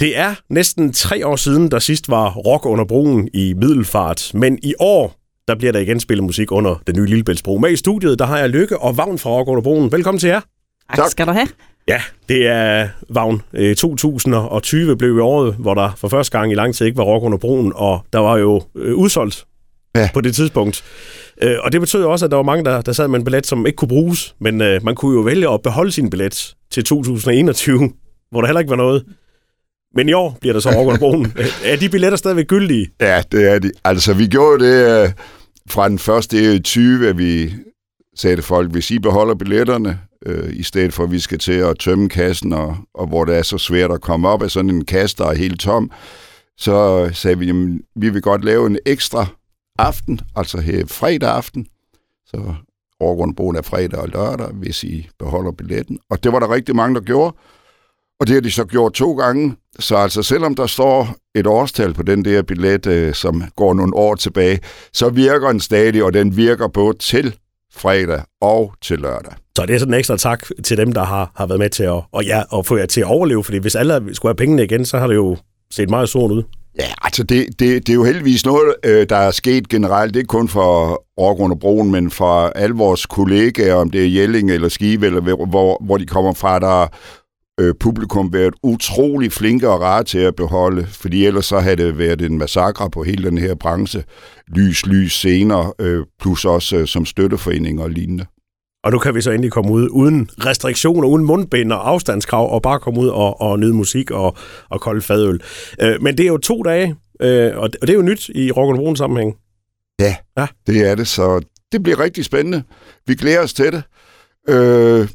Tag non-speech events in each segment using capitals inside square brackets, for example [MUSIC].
Det er næsten tre år siden, der sidst var rock under broen i Middelfart, men i år der bliver der igen spillet musik under den nye Lillebæltsbro. Med i studiet, der har jeg Lykke og Vagn fra Rock under broen. Velkommen til jer. Tak skal du have. Ja, det er Vagn. 2020 blev i året, hvor der for første gang i lang tid ikke var rock under broen, og der var jo øh, udsolgt ja. på det tidspunkt. Øh, og det betød også, at der var mange, der, der sad med en billet, som ikke kunne bruges, men øh, man kunne jo vælge at beholde sin billet til 2021, hvor der heller ikke var noget. Men i år bliver der så under broen. [LAUGHS] er de billetter stadigvæk gyldige? Ja, det er de. Altså, vi gjorde det øh, fra den første i 20, at vi sagde til folk, hvis I beholder billetterne, øh, i stedet for at vi skal til at tømme kassen, og, og hvor det er så svært at komme op af sådan en kasse, der er helt tom, så sagde vi, jamen, vi vil godt lave en ekstra aften, altså her fredag aften, så overgrundbogen er fredag og lørdag, hvis I beholder billetten. Og det var der rigtig mange, der gjorde. Og det har de så gjort to gange. Så altså selvom der står et årstal på den der billet, øh, som går nogle år tilbage, så virker den stadig, og den virker både til fredag og til lørdag. Så det er sådan en ekstra tak til dem, der har, har været med til at, og ja, at få jer til at overleve, fordi hvis alle skulle have pengene igen, så har det jo set meget sort ud. Ja, altså det, det, det er jo heldigvis noget, øh, der er sket generelt, ikke kun for Aargrund og Broen, men for alle vores kollegaer, om det er Jelling eller Skive, eller hvor, hvor de kommer fra, der øh, publikum været utrolig flinke og rare til at beholde, fordi ellers så havde det været en massakre på hele den her branche. Lys, lys scener, øh, plus også øh, som støtteforening og lignende. Og nu kan vi så endelig komme ud uden restriktioner, uden mundbind og afstandskrav, og bare komme ud og, og nyde musik og, og kolde fadøl. Øh, men det er jo to dage, øh, og, det, og det er jo nyt i Rock sammenhæng. Ja, ja, det er det, så det bliver rigtig spændende. Vi glæder os til det. Øh,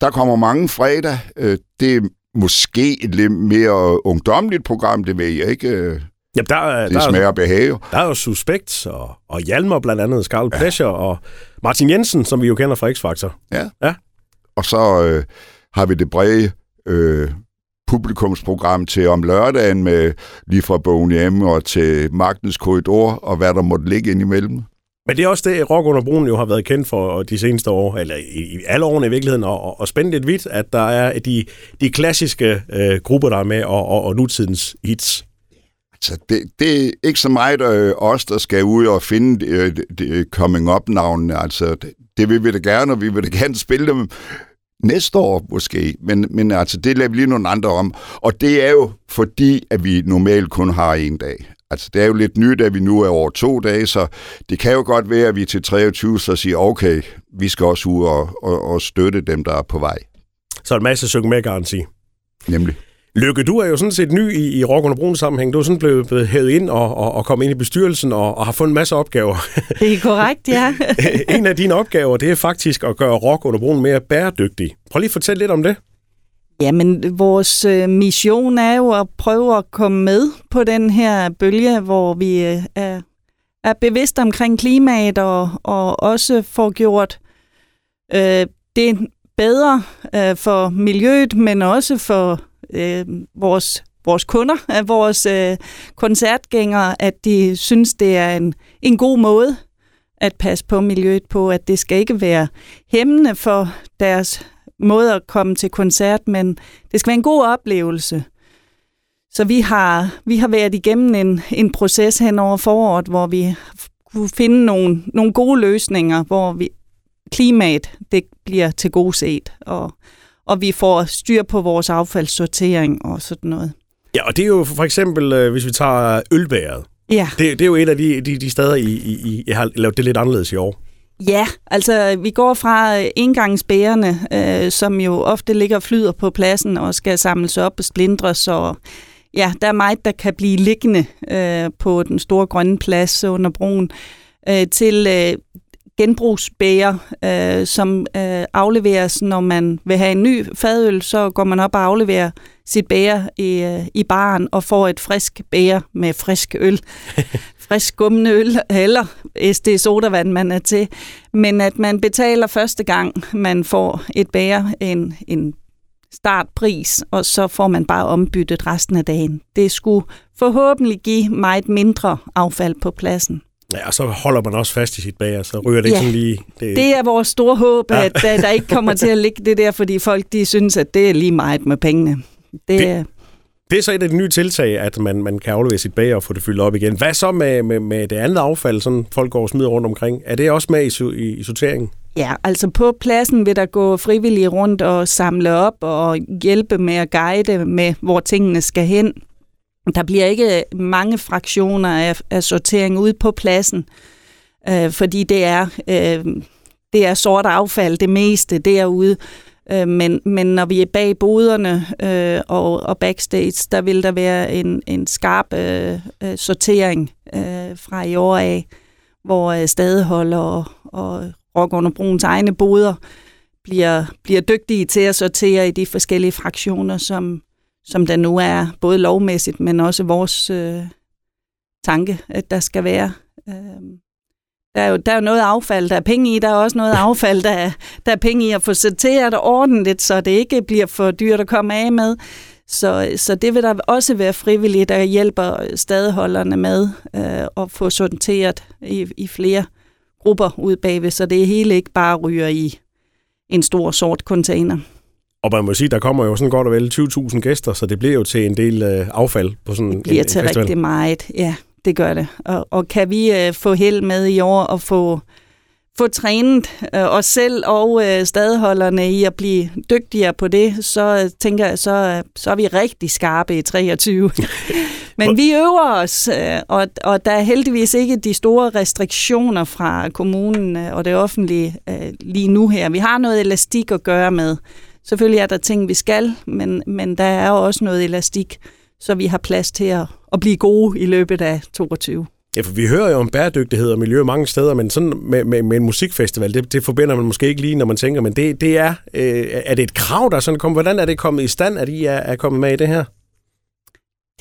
der kommer mange fredag. Øh, det er måske et lidt mere ungdomligt program, det ved jeg ikke. Øh, Jamen, der, det der smager behag. Der er jo Suspekt og, og Hjalmar blandt andet, Scarlet ja. Pleasure og Martin Jensen, som vi jo kender fra X-Factor. Ja. ja. Og så øh, har vi det brede øh, publikumsprogram til om lørdagen med lige fra Bogen M og til Magtens Korridor og hvad der måtte ligge indimellem. Men det er også det, Rock under broen jo har været kendt for de seneste år, eller i, i alle årene i virkeligheden, og, og spændt lidt vidt, at der er de, de klassiske øh, grupper, der er med, og, og, og nutidens hits. Altså, det, det er ikke så meget øh, os, der skal ud og finde øh, de, coming up-navnene. Altså, det, det vil vi da gerne, og vi vil da gerne [LAUGHS] spille dem næste år måske, men, men altså, det lader vi lige nogle andre om. Og det er jo fordi, at vi normalt kun har en dag. Altså, det er jo lidt nyt, at vi nu er over to dage, så det kan jo godt være, at vi til 23 så siger, okay, vi skal også ud og, og, og støtte dem, der er på vej. Så en masse synge med garanti. Nemlig. Lykke, du er jo sådan set ny i, i Rock under Brun sammenhæng. Du er sådan blevet, blevet hævet ind og, og, og kommet ind i bestyrelsen og, og har fået en masse opgaver. [LAUGHS] Det er korrekt, ja. [LAUGHS] en af dine opgaver, det er faktisk at gøre Rock under Brun mere bæredygtig. Prøv lige at fortælle lidt om det. Jamen, vores øh, mission er jo at prøve at komme med på den her bølge, hvor vi øh, er, er bevidste omkring klimaet og, og også får gjort øh, det bedre øh, for miljøet, men også for øh, vores, vores kunder, af vores øh, koncertgængere, at de synes, det er en, en god måde at passe på miljøet på, at det skal ikke være hæmmende for deres måde at komme til koncert, men det skal være en god oplevelse. Så vi har, vi har været igennem en, en proces hen over foråret, hvor vi kunne finde nogle, nogle gode løsninger, hvor vi, klimaet det bliver til god set, og, og vi får styr på vores affaldssortering og sådan noget. Ja, og det er jo for eksempel, øh, hvis vi tager ølbæret. Ja. Det, det er jo et af de, de, de steder, I, I, I har lavet det lidt anderledes i år. Ja, altså vi går fra øh, engangsbærerne, øh, som jo ofte ligger og flyder på pladsen og skal samles op og splindres. Og, ja, der er meget, der kan blive liggende øh, på den store grønne plads under broen, øh, til øh, genbrugsbæger, øh, som øh, afleveres, når man vil have en ny fadøl, så går man op og afleverer sit bæger i, øh, i baren og får et frisk bæger med frisk øl. [LAUGHS] frisk gummende øl, eller SD sodavand, man er til. Men at man betaler første gang, man får et bæger, en, en startpris, og så får man bare ombyttet resten af dagen. Det skulle forhåbentlig give meget mindre affald på pladsen. Ja, og så holder man også fast i sit bager, så ryger det ja, ikke sådan lige... Det... det er vores store håb, ja. at der, der ikke kommer til at ligge det der, fordi folk de synes, at det er lige meget med pengene. Det, det, Det er så et af de nye tiltag, at man, man kan aflevere sit bag og få det fyldt op igen. Hvad så med, med, med det andet affald, som folk går og smider rundt omkring? Er det også med i, i, i sorteringen? Ja, altså på pladsen vil der gå frivillige rundt og samle op og hjælpe med at guide med, hvor tingene skal hen. Der bliver ikke mange fraktioner af, af sortering ude på pladsen, øh, fordi det er, øh, det er sort affald det meste derude. Øh, men, men når vi er bag boderne øh, og, og backstage, der vil der være en, en skarp øh, øh sortering øh, fra i år af, hvor øh, stadeholder og, og Rock under Bruns egne boder bliver, bliver dygtige til at sortere i de forskellige fraktioner, som, som der nu er, både lovmæssigt, men også vores øh, tanke, at der skal være. Øh, der er, jo, der er jo noget affald, der er penge i. Der er også noget affald, der er, der er penge i at få sorteret ordentligt, så det ikke bliver for dyrt at komme af med. Så, så det vil der også være frivilligt, der hjælper stadeholderne med øh, at få sorteret i, i flere grupper ud bagved, så det hele ikke bare ryger i en stor sort container. Og man må sige, der kommer jo sådan godt og vel 20.000 gæster, så det bliver jo til en del øh, affald på sådan det bliver en, til en festival. rigtig meget, ja, det gør det. Og, og kan vi øh, få held med i år og få, få trænet øh, os selv og øh, stadholderne i at blive dygtigere på det, så øh, tænker jeg, så, øh, så er vi rigtig skarpe i 23. [LAUGHS] Men vi øver os, øh, og, og der er heldigvis ikke de store restriktioner fra kommunen øh, og det offentlige øh, lige nu her. Vi har noget elastik at gøre med. Selvfølgelig er der ting, vi skal, men, men der er også noget elastik, så vi har plads til at, at blive gode i løbet af 22. Ja, for vi hører jo om bæredygtighed og miljø mange steder, men sådan med, med, med en musikfestival, det, det forbinder man måske ikke lige, når man tænker, men det, det er, øh, er det et krav, der sådan kommer? Hvordan er det kommet i stand, at I er, er kommet med i det her?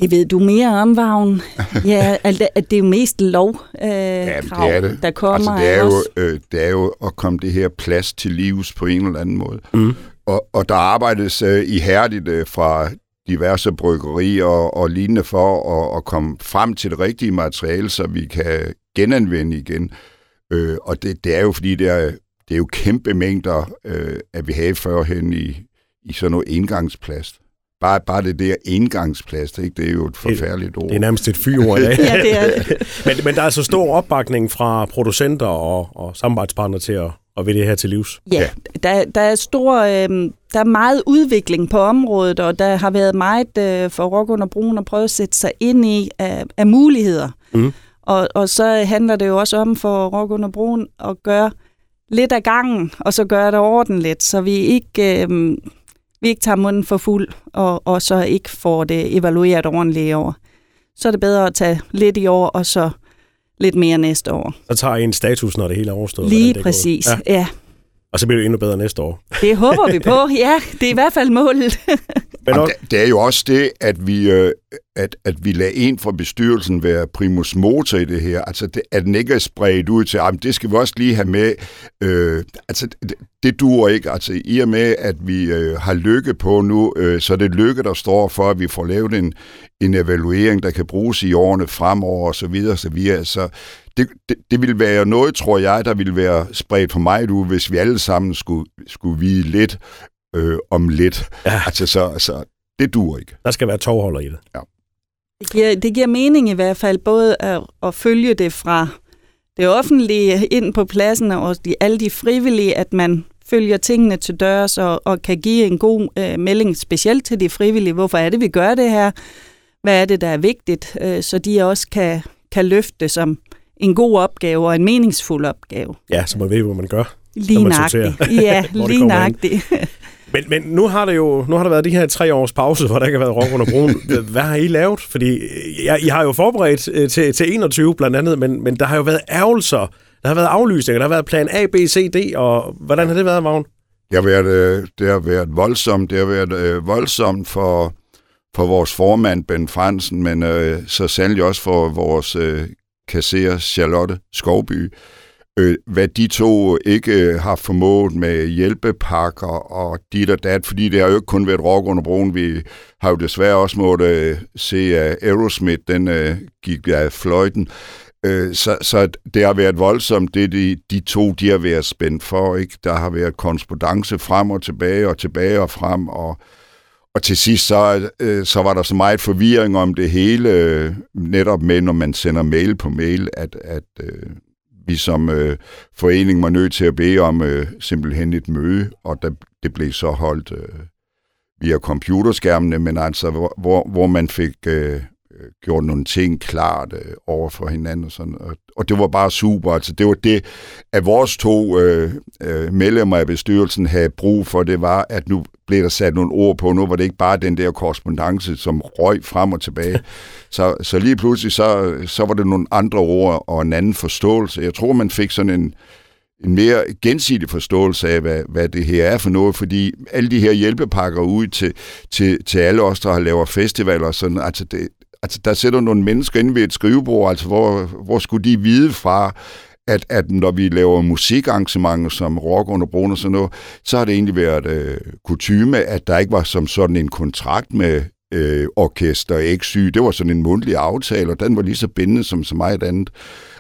Det ved du mere om, Vagn. Ja, altså, at det er jo mest lov, øh, Ja, krav, det er det. der kommer altså, det, er af jo, øh, det er jo at komme det her plads til livs på en eller anden måde. Mm. Og, og der arbejdes øh, ihærdigt øh, fra diverse bryggerier og, og lignende for at, at komme frem til det rigtige materiale, så vi kan genanvende igen. Øh, og det, det er jo fordi, det er, det er jo kæmpe mængder, øh, at vi havde førhen i, i sådan noget engangsplast. Bare, bare det der engangsplast, ikke? det er jo et forfærdeligt ord. Det er nærmest et fyord [LAUGHS] af. Ja, det er det. [LAUGHS] men, men der er altså stor opbakning fra producenter og, og samarbejdspartnere til at, at ved det her til livs. Ja, der, der er stor, øh, der er meget udvikling på området, og der har været meget øh, for Rock under Broen at prøve at sætte sig ind i af, af muligheder. Mm. Og, og så handler det jo også om for Rock under Broen at gøre lidt af gangen, og så gøre det ordentligt, så vi ikke, øh, vi ikke tager munden for fuld, og, og så ikke får det evalueret ordentligt i år. Så er det bedre at tage lidt i år, og så lidt mere næste år. Så tager en status, når det hele er overstået. Lige det præcis, gået. ja. ja. Og så bliver det endnu bedre næste år. Det håber vi på, [LAUGHS] ja. Det er i hvert fald målet. [LAUGHS] Men Jamen, også, det, det er jo også det, at vi, øh, at, at vi lader en fra bestyrelsen være primus motor i det her. Altså, det, at den ikke er spredt ud til, jamen, det skal vi også lige have med. Øh, altså, det, det duer ikke. Altså, i og med, at vi øh, har lykke på nu, øh, så er det lykke, der står for, at vi får lavet en, en evaluering, der kan bruges i årene fremover, og så videre, så videre. Så det, det, det vil være noget, tror jeg, der vil være spredt for mig ud, hvis vi alle sammen skulle, skulle vide lidt øh, om lidt. Ja. Altså, så, så det duer ikke. der skal være tovholder i det. Det giver, det giver mening i hvert fald både at, at følge det fra det offentlige ind på pladsen og de, alle de frivillige, at man følger tingene til dørs og, og kan give en god øh, melding, specielt til de frivillige. Hvorfor er det, vi gør det her? Hvad er det, der er vigtigt? Øh, så de også kan, kan løfte det som en god opgave og en meningsfuld opgave. Ja, så man ved, hvad man gør. Lige nøjagtigt. [LAUGHS] Ja, [LAUGHS] lige nøjagtigt. [LAUGHS] Men, men nu har det jo nu har der været de her tre års pause, hvor der ikke har været rock under broen. Hvad har I lavet? Fordi ja, I har jo forberedt øh, til, til 21 blandt andet, men, men der har jo været ærgelser. Der har været aflysninger, der har været plan A, B, C, D, og hvordan har det været, Vagn? Det har været, øh, det har været voldsomt. Det har været øh, voldsomt for, for vores formand, Ben Fransen, men øh, så sandelig også for vores øh, kasserer, Charlotte Skovby. Øh, hvad de to ikke øh, har formået med hjælpepakker og dit og dat, fordi det har jo ikke kun været rock under broen. Vi har jo desværre også måttet øh, se, at Aerosmith, den øh, gik af fløjten. Øh, så, så det har været voldsomt, det de, de to, de har været spændt for. Ikke? Der har været korrespondence frem og tilbage og tilbage og frem, og, og til sidst, så, øh, så var der så meget forvirring om det hele, øh, netop med, når man sender mail på mail, at, at øh, vi som øh, forening var nødt til at bede om øh, simpelthen et møde, og der, det blev så holdt øh, via computerskærmene, men altså, hvor, hvor, man fik øh, gjort nogle ting klart øh, over for hinanden. Og, sådan, og, og det var bare super. Altså, det var det, at vores to øh, øh, medlemmer af bestyrelsen havde brug for, det var, at nu blev der sat nogle ord på. Nu var det ikke bare den der korrespondence, som røg frem og tilbage. [LAUGHS] så, så lige pludselig, så, så var det nogle andre ord og en anden forståelse. Jeg tror, man fik sådan en, en mere gensidig forståelse af, hvad, hvad det her er for noget, fordi alle de her hjælpepakker ud til, til, til alle os, der har lavet festivaler, sådan, altså det, altså der sætter nogle mennesker ind ved et skrivebord, altså hvor, hvor skulle de vide fra, at, at når vi laver musikarrangementer som rock under broen og sådan noget, så har det egentlig været øh, kutyme, at der ikke var som sådan en kontrakt med øh, orkester ikke syg. Det var sådan en mundtlig aftale, og den var lige så bindende som så meget andet.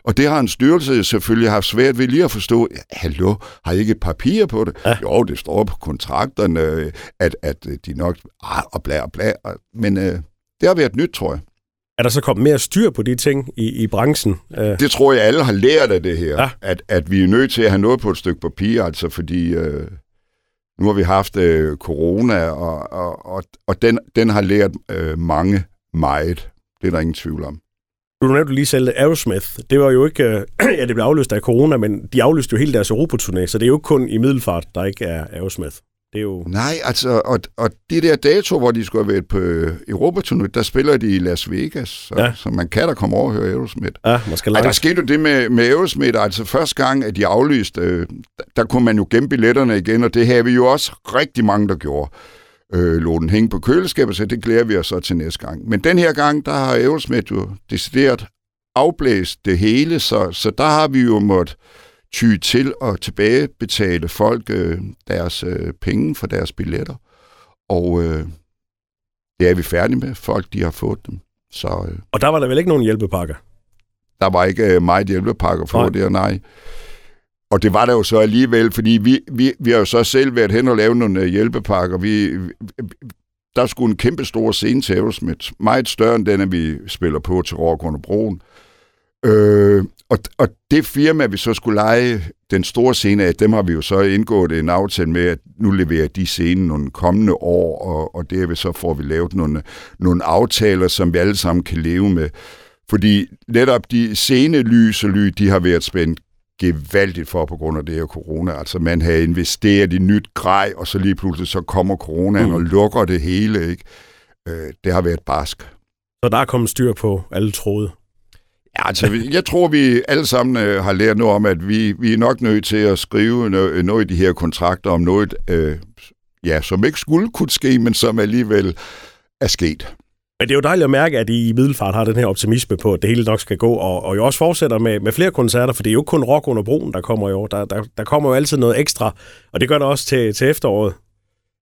Og det har en styrelse selvfølgelig haft svært ved lige at forstå. Hallo, har I ikke papir på det? Ja. Jo, det står på kontrakterne, at, at de nok... Ah, og bla og bla. Men øh, det har været nyt, tror jeg. Er der så kommet mere styr på de ting i, i branchen? Øh. Det tror jeg, alle har lært af det her. Ja. At, at vi er nødt til at have noget på et stykke papir, altså fordi øh, nu har vi haft øh, corona, og, og, og, og den, den har lært øh, mange meget. Det er der ingen tvivl om. Du nævnte lige selv Aerosmith. Det var jo ikke... Øh, [CLEARS THROAT] ja, det blev aflyst af corona, men de aflyste jo hele deres Europaturné, så det er jo ikke kun i Middelfart, der ikke er Aerosmith. Det er jo... Nej, altså, og, og de der dato, hvor de skulle have været på øh, Europaturné, der spiller de i Las Vegas, så, ja. så man kan da komme over og høre Aerosmith. Ja, man skal Ej, der skete jo det med, med Aerosmith, altså første gang, at de aflyste, øh, der, der kunne man jo gemme billetterne igen, og det havde vi jo også rigtig mange, der gjorde. Øh, lå den hænge på køleskabet, så det glæder vi os så til næste gang. Men den her gang, der har Aerosmith jo decideret afblæst det hele, så, så der har vi jo måttet ty til at tilbagebetale folk øh, deres øh, penge for deres billetter. Og øh, det er vi færdige med. Folk, de har fået dem. Så, øh, og der var der vel ikke nogen hjælpepakker? Der var ikke øh, meget hjælpepakker for nej. det, nej. Og det var der jo så alligevel, fordi vi, vi, vi har jo så selv været hen og lavet nogle øh, hjælpepakker. Vi, der skulle en kæmpe stor scene til Aerosmith. Meget større end den, at vi spiller på til Rock under broen. Øh, og, og det firma, vi så skulle lege den store scene af, dem har vi jo så indgået en aftale med, at nu leverer de scenen nogle kommende år, og, og derved så får vi lavet nogle, nogle aftaler, som vi alle sammen kan leve med. Fordi netop de scene lys og lyd, de har været spændt gevaldigt for på grund af det her corona. Altså man har investeret i nyt grej, og så lige pludselig så kommer coronaen mm. og lukker det hele. Ikke? Øh, det har været barsk. Så der er kommet styr på alle tråde? Ja, altså, jeg tror, vi alle sammen øh, har lært noget om, at vi, vi er nok nødt til at skrive noget, noget i de her kontrakter om noget, øh, ja, som ikke skulle kunne ske, men som alligevel er sket. Men det er jo dejligt at mærke, at I i Middelfart har den her optimisme på, at det hele nok skal gå, og, og jo også fortsætter med, med flere koncerter, for det er jo ikke kun Rock under broen, der kommer i år. Der, der, der kommer jo altid noget ekstra, og det gør det også til, til efteråret.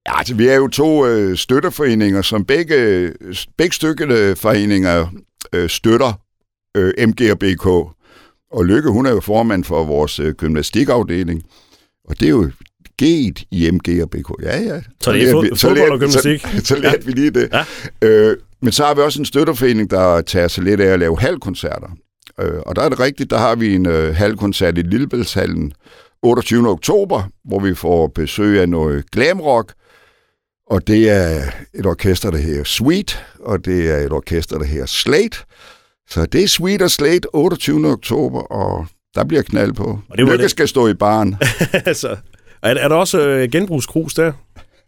Ja, altså, vi er jo to øh, støtterforeninger, som begge, begge stykkede foreninger øh, støtter øh, MG og BK. Og Lykke, hun er jo formand for vores øh, gymnastikafdeling. Og det er jo G'et i MG og BK. Ja, ja. Så det er fod- fodbold og gymnastik? Så, så lærte ja. vi lige det. Ja. Øh, men så har vi også en støtterforening, der tager sig lidt af at lave halvkoncerter. Øh, og der er det rigtigt, der har vi en øh, halvkoncert i Lillebæltshallen 28. oktober, hvor vi får besøg af noget glamrock. Og det er et orkester, der hedder Sweet, og det er et orkester, der hedder Slate. Så det er Sweet og Slate 28. oktober, og der bliver knald på. Og det Lykke det. skal stå i baren. [LAUGHS] altså, er, er der også øh, genbrugskrus der?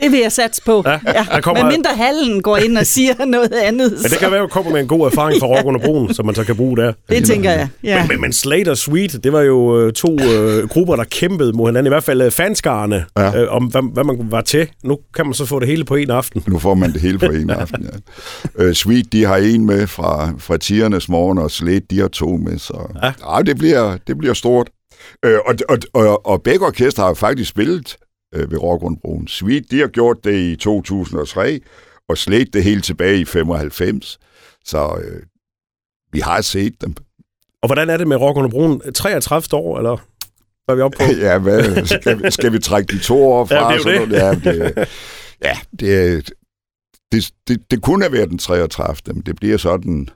Det vil jeg satse på. Ja, ja. kommer... Men mindre hallen går ind og siger [LAUGHS] noget andet. Men det kan være, at kommer med en god erfaring fra Rock under broen, som man så kan bruge der. Det tænker jeg, ja. Men, men, men Slate og Sweet, det var jo øh, to øh, grupper, der kæmpede mod hinanden. I hvert fald øh, fanskarne, ja. øh, om hvad, hvad man var til. Nu kan man så få det hele på en aften. Nu får man det hele på en [LAUGHS] aften, ja. Øh, Sweet, de har en med fra, fra tiernes morgen, og Slate, de har to med. Så ja. Ja, det, bliver, det bliver stort. Øh, og, og, og, og begge orkester har faktisk spillet øh, ved Rockgrundbroen. Sweet, de har gjort det i 2003, og slet det helt tilbage i 95. Så øh, vi har set dem. Og hvordan er det med Rockgrundbroen? 33 år, eller hvad er vi oppe på? [LAUGHS] ja, hvad, skal, vi, skal vi trække de to år fra? Ja, det er jo det. Ja, det, ja, det, det, det, det kunne have været den 33. Men det bliver så den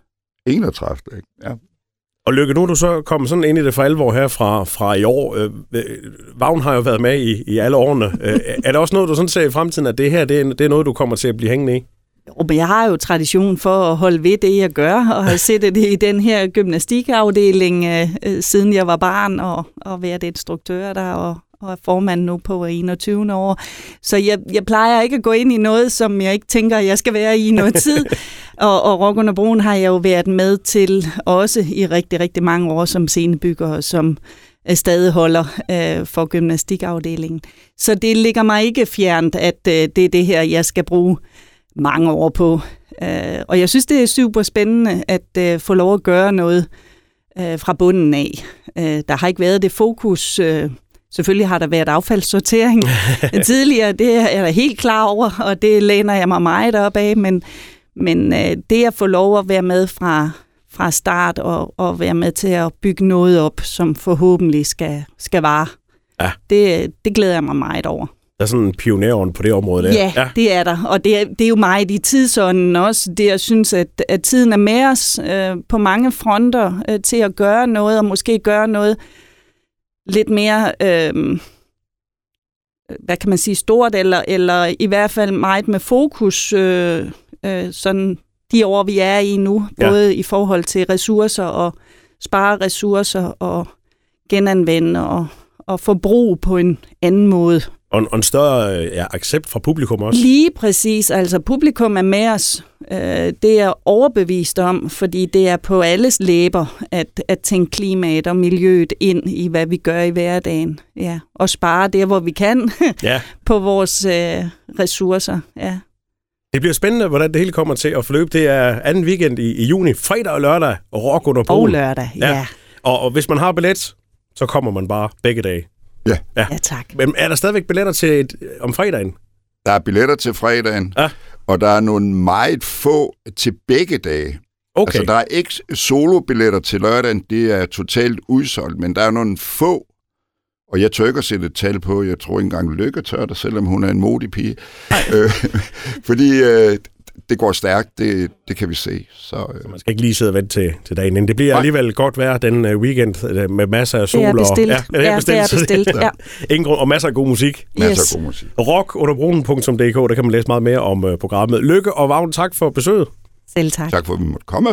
31. Ikke? Ja. Og Lykke, nu er du så kommet sådan ind i det for alvor her fra, fra i år. Øh, øh, Vagn har jo været med i, i alle årene. Øh, er der også noget, du sådan ser i fremtiden, at det her det er, det er noget, du kommer til at blive hængende i? Jo, men jeg har jo tradition for at holde ved det, jeg gør, og har set det i den her gymnastikafdeling, øh, øh, siden jeg var barn, og, og været instruktør der, og, og er formand nu på 21. år. Så jeg, jeg plejer ikke at gå ind i noget, som jeg ikke tænker, jeg skal være i noget [LAUGHS] tid. og, og Rock under Broen har jeg jo været med til også i rigtig, rigtig mange år som scenebygger, som øh, stadig holder øh, for gymnastikafdelingen. Så det ligger mig ikke fjernt, at øh, det er det her, jeg skal bruge mange år på. Øh, og jeg synes, det er super spændende at øh, få lov at gøre noget øh, fra bunden af. Øh, der har ikke været det fokus. Øh, selvfølgelig har der været affaldssortering [LAUGHS] tidligere, det er jeg helt klar over, og det læner jeg mig meget op af, men, men øh, det at få lov at være med fra, fra start og, og være med til at bygge noget op, som forhåbentlig skal, skal vare, ja. det, det glæder jeg mig meget over. Der er sådan en pionerånd på det område der. Ja, ja. det er der. Og det er, det er jo meget i tidsånden også. Det, jeg synes, at, at tiden er med os øh, på mange fronter øh, til at gøre noget, og måske gøre noget lidt mere, øh, hvad kan man sige, stort, eller, eller i hvert fald meget med fokus, øh, øh, sådan de år, vi er i nu, ja. både i forhold til ressourcer og spare ressourcer og genanvende og, og forbrug på en anden måde. Og, og en større ja, accept fra publikum også. Lige præcis. Altså, publikum er med os. Øh, det er overbevist om, fordi det er på alles læber at, at tænke klimaet og miljøet ind i, hvad vi gør i hverdagen. Ja. Og spare der, hvor vi kan [LAUGHS] ja. på vores øh, ressourcer. Ja. Det bliver spændende, hvordan det hele kommer til at forløbe. Det er anden weekend i, i juni, fredag og lørdag, og rock under Og lørdag, ja. ja. Og, og hvis man har billet, så kommer man bare begge dage. Ja. ja. Ja, tak. Men er der stadigvæk billetter til et, om fredagen? Der er billetter til fredagen, ja. og der er nogle meget få til begge dage. Okay. Altså, der er ikke solo-billetter til lørdagen, det er totalt udsolgt, men der er nogle få, og jeg tør ikke at sætte et tal på, jeg tror ikke engang Lykke tør det, selvom hun er en modig pige. Øh, [LAUGHS] fordi øh, det går stærkt, det, det kan vi se. Så, øh. så man skal ikke lige sidde og vente til, til dagen inden. Det bliver Nej. alligevel godt vejr den uh, weekend uh, med masser af sol. Det er bestilt. Og, ja, det er bestilt. [LAUGHS] Ja, det er bestilt. ja. Ingen grund, og masser af god musik. Yes. Masser af god musik. Rockunderbrunen.dk, der kan man læse meget mere om uh, programmet. Lykke og Vagn, tak for besøget. Selv tak. Tak for, at vi måtte komme.